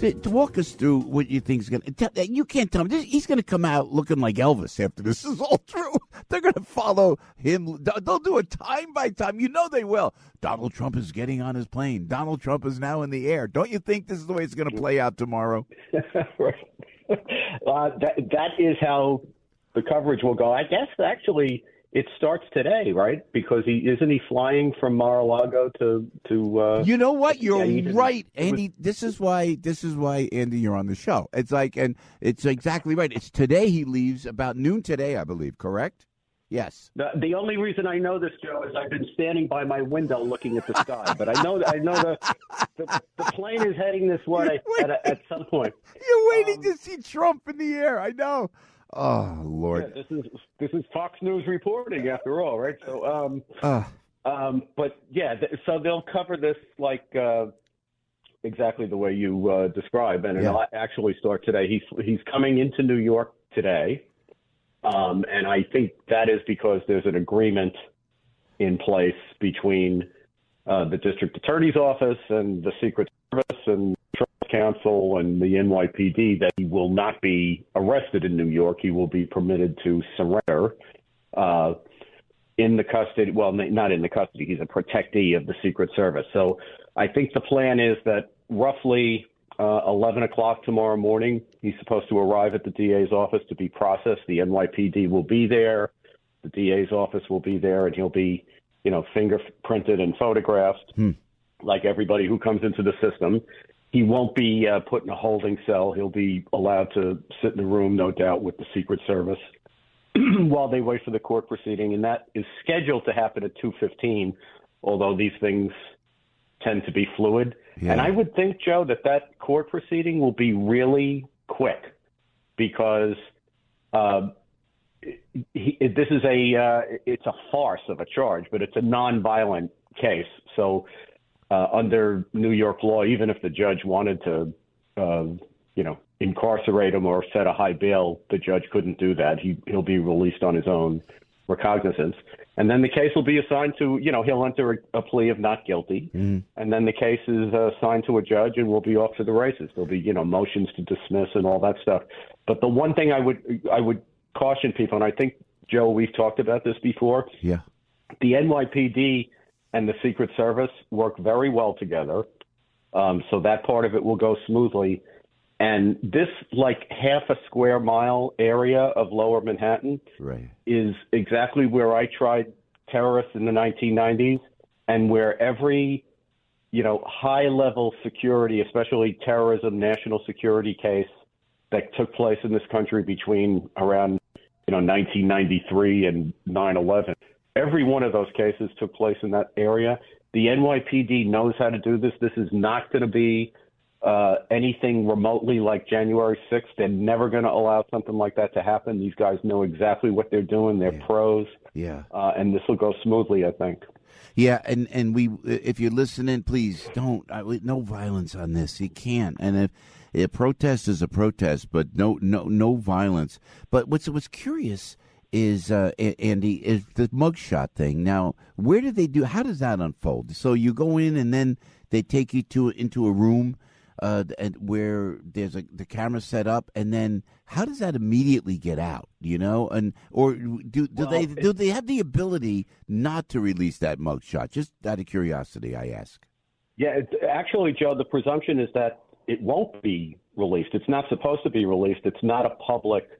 To, to walk us through what you think is going to. You can't tell me. He's going to come out looking like Elvis after this is all true. They're going to follow him. They'll do it time by time. You know they will. Donald Trump is getting on his plane. Donald Trump is now in the air. Don't you think this is the way it's going to play out tomorrow? right. Uh, that, that is how the coverage will go. I guess actually it starts today, right? Because he isn't he flying from Mar-a-Lago to to. Uh, you know what? You're yeah, right, Andy. Was, this is why this is why Andy, you're on the show. It's like, and it's exactly right. It's today he leaves about noon today, I believe. Correct? Yes. The, the only reason I know this, Joe, is I've been standing by my window looking at the sky. but I know I know the the, the plane is heading this way at, at, some point. You're waiting um, to see Trump in the air. I know. Oh Lord. Yeah, this is this is Fox News reporting after all, right? So, um, uh. um, but yeah, th- so they'll cover this like uh, exactly the way you uh, describe, and yeah. it'll actually start today. He's he's coming into New York today, um, and I think that is because there's an agreement in place between uh, the district attorney's office and the Secret Service and Counsel and the NYPD that he will not be arrested in New York. He will be permitted to surrender uh, in the custody. Well, not in the custody. He's a protectee of the Secret Service. So I think the plan is that roughly uh, 11 o'clock tomorrow morning, he's supposed to arrive at the DA's office to be processed. The NYPD will be there. The DA's office will be there, and he'll be, you know, fingerprinted and photographed. Hmm like everybody who comes into the system. He won't be uh, put in a holding cell. He'll be allowed to sit in a room, no doubt, with the Secret Service while they wait for the court proceeding, and that is scheduled to happen at 2:15. Although these things tend to be fluid, yeah. and I would think, Joe, that that court proceeding will be really quick because uh, he, this is a uh, it's a farce of a charge, but it's a nonviolent case. So uh, under New York law, even if the judge wanted to, uh, you know, incarcerate him or set a high bail, the judge couldn't do that. He he'll be released on his own recognizance, and then the case will be assigned to, you know, he'll enter a, a plea of not guilty, mm. and then the case is uh, assigned to a judge, and we'll be off to the races. There'll be, you know, motions to dismiss and all that stuff. But the one thing I would I would caution people, and I think Joe, we've talked about this before. Yeah, the NYPD and the Secret Service work very well together. Um, so that part of it will go smoothly. And this, like half a square mile area of lower Manhattan, right. is exactly where I tried terrorists in the 1990s and where every, you know, high level security, especially terrorism, national security case that took place in this country between around, you know, 1993 and 9 11 Every one of those cases took place in that area. The NYPD knows how to do this. This is not going to be uh, anything remotely like January 6th. They're never going to allow something like that to happen. These guys know exactly what they're doing. They're yeah. pros. Yeah. Uh, and this will go smoothly, I think. Yeah, and and we, if you're listening, please don't. no violence on this. You can't. And if a protest is a protest, but no, no, no violence. But what's what's curious is uh, Andy is the mugshot thing. Now, where do they do? How does that unfold? So you go in and then they take you to into a room uh, where there's a the camera set up, and then how does that immediately get out? You know, and or do do well, they do they have the ability not to release that mugshot? Just out of curiosity, I ask. Yeah, it, actually, Joe, the presumption is that it won't be released. It's not supposed to be released. It's not a public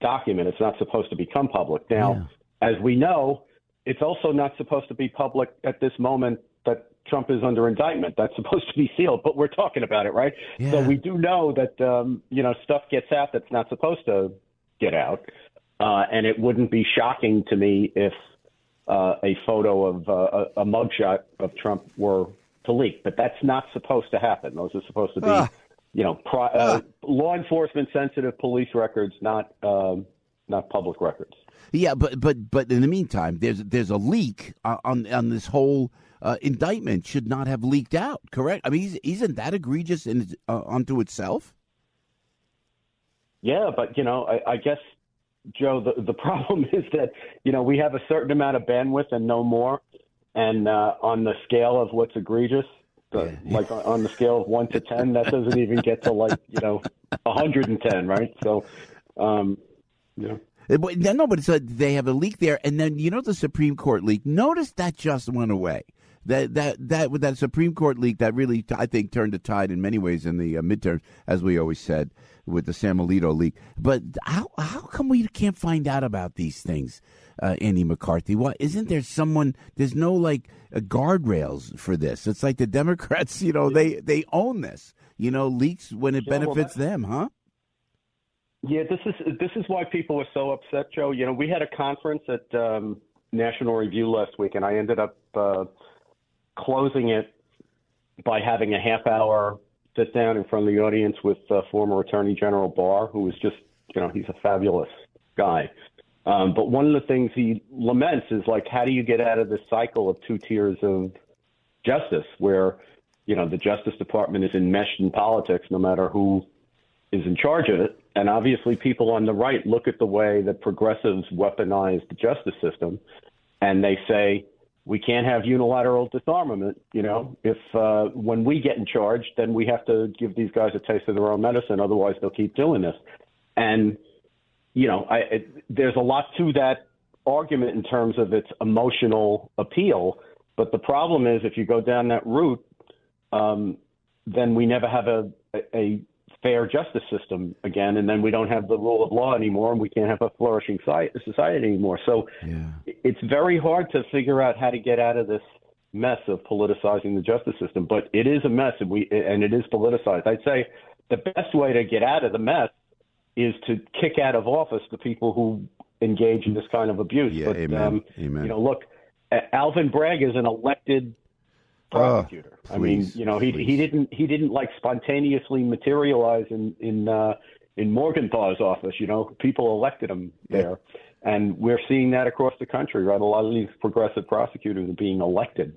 document. It's not supposed to become public. Now, yeah. as we know, it's also not supposed to be public at this moment that Trump is under indictment. That's supposed to be sealed, but we're talking about it, right? Yeah. So we do know that um, you know stuff gets out that's not supposed to get out, uh, and it wouldn't be shocking to me if uh, a photo of uh, a, a mugshot of Trump were to leak. But that's not supposed to happen. Those are supposed to be, Ah. You know, pri- uh, law enforcement sensitive police records, not um, not public records. Yeah, but but but in the meantime, there's there's a leak uh, on on this whole uh, indictment should not have leaked out. Correct? I mean, isn't that egregious in uh, unto itself? Yeah, but you know, I, I guess Joe, the the problem is that you know we have a certain amount of bandwidth and no more, and uh, on the scale of what's egregious, the, like on, the scale of one to ten, that doesn't even get to like you know hundred and ten, right? So, um, you know. Uh, but- No, but it's a, they have a leak there, and then you know the Supreme Court leak. Notice that just went away. That that that with that Supreme Court leak that really I think turned the tide in many ways in the uh, midterms, as we always said with the Sam Alito leak. But how how come we can't find out about these things, uh, Andy McCarthy? What isn't there someone? There's no like uh, guardrails for this. It's like the Democrats, you know, they they own this. You know, leaks when it Yeah, benefits that- them, huh? Yeah, this is this is why people are so upset, Joe. You know, we had a conference at um, National Review last week, and I ended up uh, closing it by having a half hour sit down in front of the audience with uh, former Attorney General Barr, who was just, you know, he's a fabulous guy. Um, but one of the things he laments is like, how do you get out of this cycle of two tiers of justice, where you know the Justice Department is enmeshed in politics, no matter who is in charge of it. And obviously, people on the right look at the way that progressives weaponize the justice system, and they say we can't have unilateral disarmament. You know, if uh, when we get in charge, then we have to give these guys a taste of their own medicine. Otherwise, they'll keep doing this. And you know, I, it, there's a lot to that argument in terms of its emotional appeal. But the problem is, if you go down that route, um, then we never have a, a, fair justice system again, and then we don't have the rule of law anymore, and we can't have a flourishing society anymore. So Yeah. It's very hard to figure out how to get out of this mess of politicizing the justice system. But it is a mess, and we and it is politicized. I'd say the best way to get out of the mess is to kick out of office the people who engage in this kind of abuse. Yeah, but amen, Um, amen. you know, look, Alvin Bragg is an elected prosecutor. I mean, you know, he please. he didn't he didn't like spontaneously materialize in in uh, in Morgenthau's office. You know, people elected him there, and we're seeing that across the country. Right, a lot of these progressive prosecutors are being elected.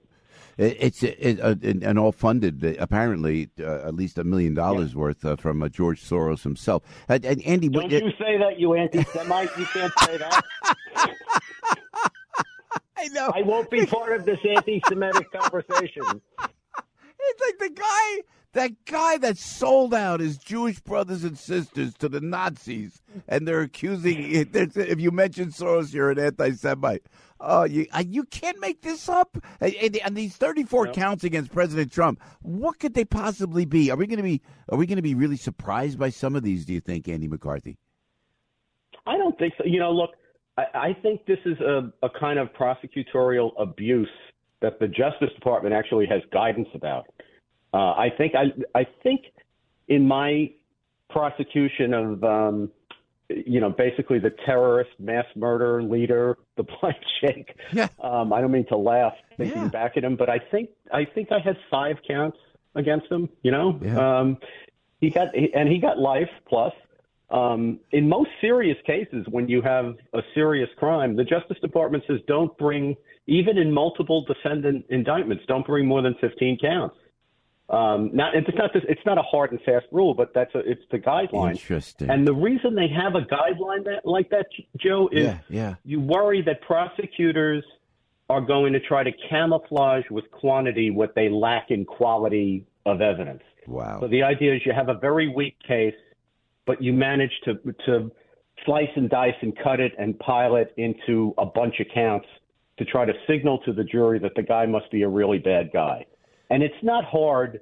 It's it, uh, and, all funded, apparently, uh, at least a million dollars worth uh, from uh, George Soros himself. And, and Andy, Don't you say that, you anti-Semite? You can't say that. I know. I won't be part of this anti-Semitic conversation. It's like the guy, that guy that sold out his Jewish brothers and sisters to the Nazis, and they're accusing. If you mention Soros, you're an anti-Semite. Oh, you uh, you can't make this up. And, these 34 counts against President Trump, what could they possibly be? Are we going to be Are we going to be really surprised by some of these? Do you think, Andy McCarthy? I don't think so. You know, look, I, I think this is a, a kind of prosecutorial abuse that the Justice Department actually has guidance about. Uh, I think I I think in my prosecution of um, you know basically the terrorist mass murder leader, the Blind Sheikh. Yeah. Um, I don't mean to laugh thinking Yeah. back at him, but I think I think I had five counts against him. You know, Yeah. um, he got and he got life plus. Um, in most serious cases, when you have a serious crime, the Justice Department says don't bring, even in multiple defendant indictments, don't bring more than 15 counts. Um, not, it's not this, it's not a hard and fast rule, but that's a, it's the guideline. Interesting. And the reason they have a guideline that like that, Joe, is Yeah, yeah. you worry that prosecutors are going to try to camouflage with quantity what they lack in quality of evidence. Wow. So the idea is you have a very weak case, but you manage to to slice and dice and cut it and pile it into a bunch of counts to try to signal to the jury that the guy must be a really bad guy. And it's not hard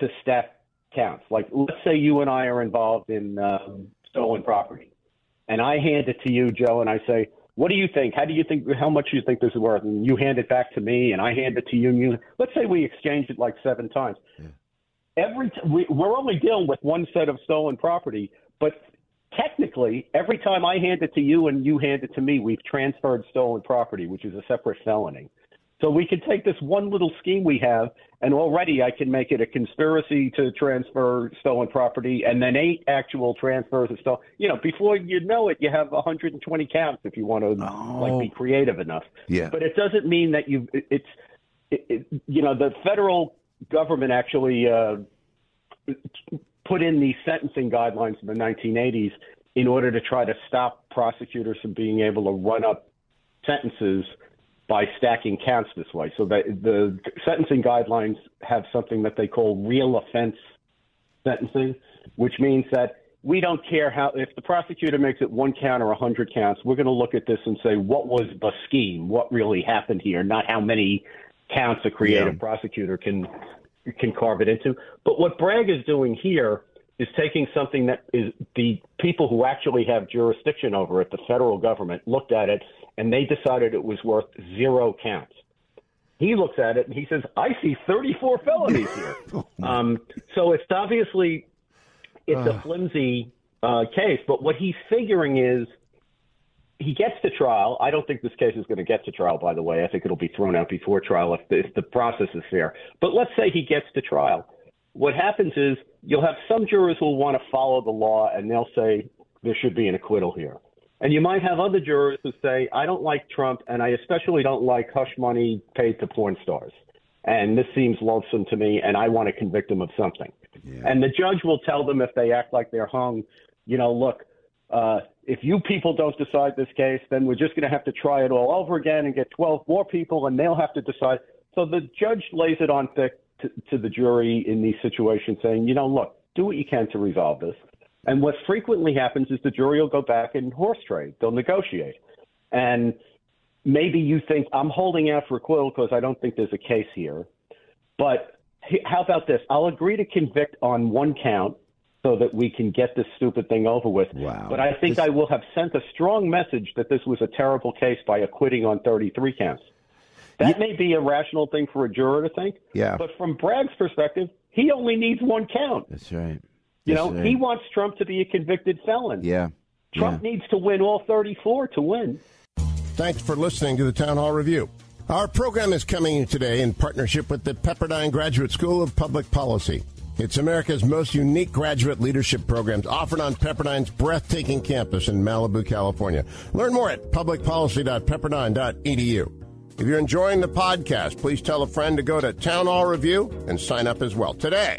to stack counts. Like let's say you and I are involved in um, stolen property, and I hand it to you, Joe, and I say, what do you think? How do you think? How much do you think this is worth? And you hand it back to me, and I hand it to you. And you let's say we exchange it like seven times. Yeah. Every t- we, we're only dealing with one set of stolen property, but technically, every time I hand it to you and you hand it to me, we've transferred stolen property, which is a separate felony. So we can take this one little scheme we have, and already I can make it a conspiracy to transfer stolen property, and then eight actual transfers of stolen. You know, before you know it, you have 120 counts if you want to oh. like be creative enough. Yeah. But it doesn't mean that you. It's, it, it, you know, the federal government actually uh, put in these sentencing guidelines in the 1980s in order to try to stop prosecutors from being able to run up sentences by stacking counts this way. So the, the sentencing guidelines have something that they call real offense sentencing, which means that we don't care how if the prosecutor makes it one count or a hundred counts, we're going to look at this and say what was the scheme, what really happened here, not how many counts a creative yeah. prosecutor can can carve it into. But what Bragg is doing here is taking something that is the people who actually have jurisdiction over it, the federal government, looked at it and they decided it was worth zero counts. He looks at it and he says, "I see 34 felonies here." um, so it's obviously it's a flimsy uh, case, but what he's figuring is he gets to trial. I don't think this case is going to get to trial, by the way. I think it'll be thrown out before trial if the, if the process is fair. But let's say he gets to trial. What happens is you'll have some jurors who will want to follow the law and they'll say there should be an acquittal here. And you might have other jurors who say, I don't like Trump, and I especially don't like hush money paid to porn stars. And this seems loathsome to me, and I want to convict him of something. Yeah. And the judge will tell them if they act like they're hung, you know, look, uh, if you people don't decide this case, then we're just going to have to try it all over again and get 12 more people, and they'll have to decide. So the judge lays it on thick to, to the jury in these situations, saying, you know, look, do what you can to resolve this. And what frequently happens is the jury will go back and horse trade. They'll negotiate. And maybe you think I'm holding out for acquittal because I don't think there's a case here. But how about this? I'll agree to convict on one count so that we can get this stupid thing over with. Wow. But I think this... I will have sent a strong message that this was a terrible case by acquitting on 33 counts. That yeah. may be a rational thing for a juror to think. Yeah. But from Bragg's perspective, he only needs one count. That's right. You know, he wants Trump to be a convicted felon. Yeah. Trump yeah. needs to win all 34 to win. Thanks for listening to the Town Hall Review. Our program is coming today in partnership with the Pepperdine Graduate School of Public Policy. It's America's most unique graduate leadership programs offered on Pepperdine's breathtaking campus in Malibu, California. Learn more at publicpolicy.pepperdine.edu. If you're enjoying the podcast, please tell a friend to go to Town Hall Review and sign up as well today.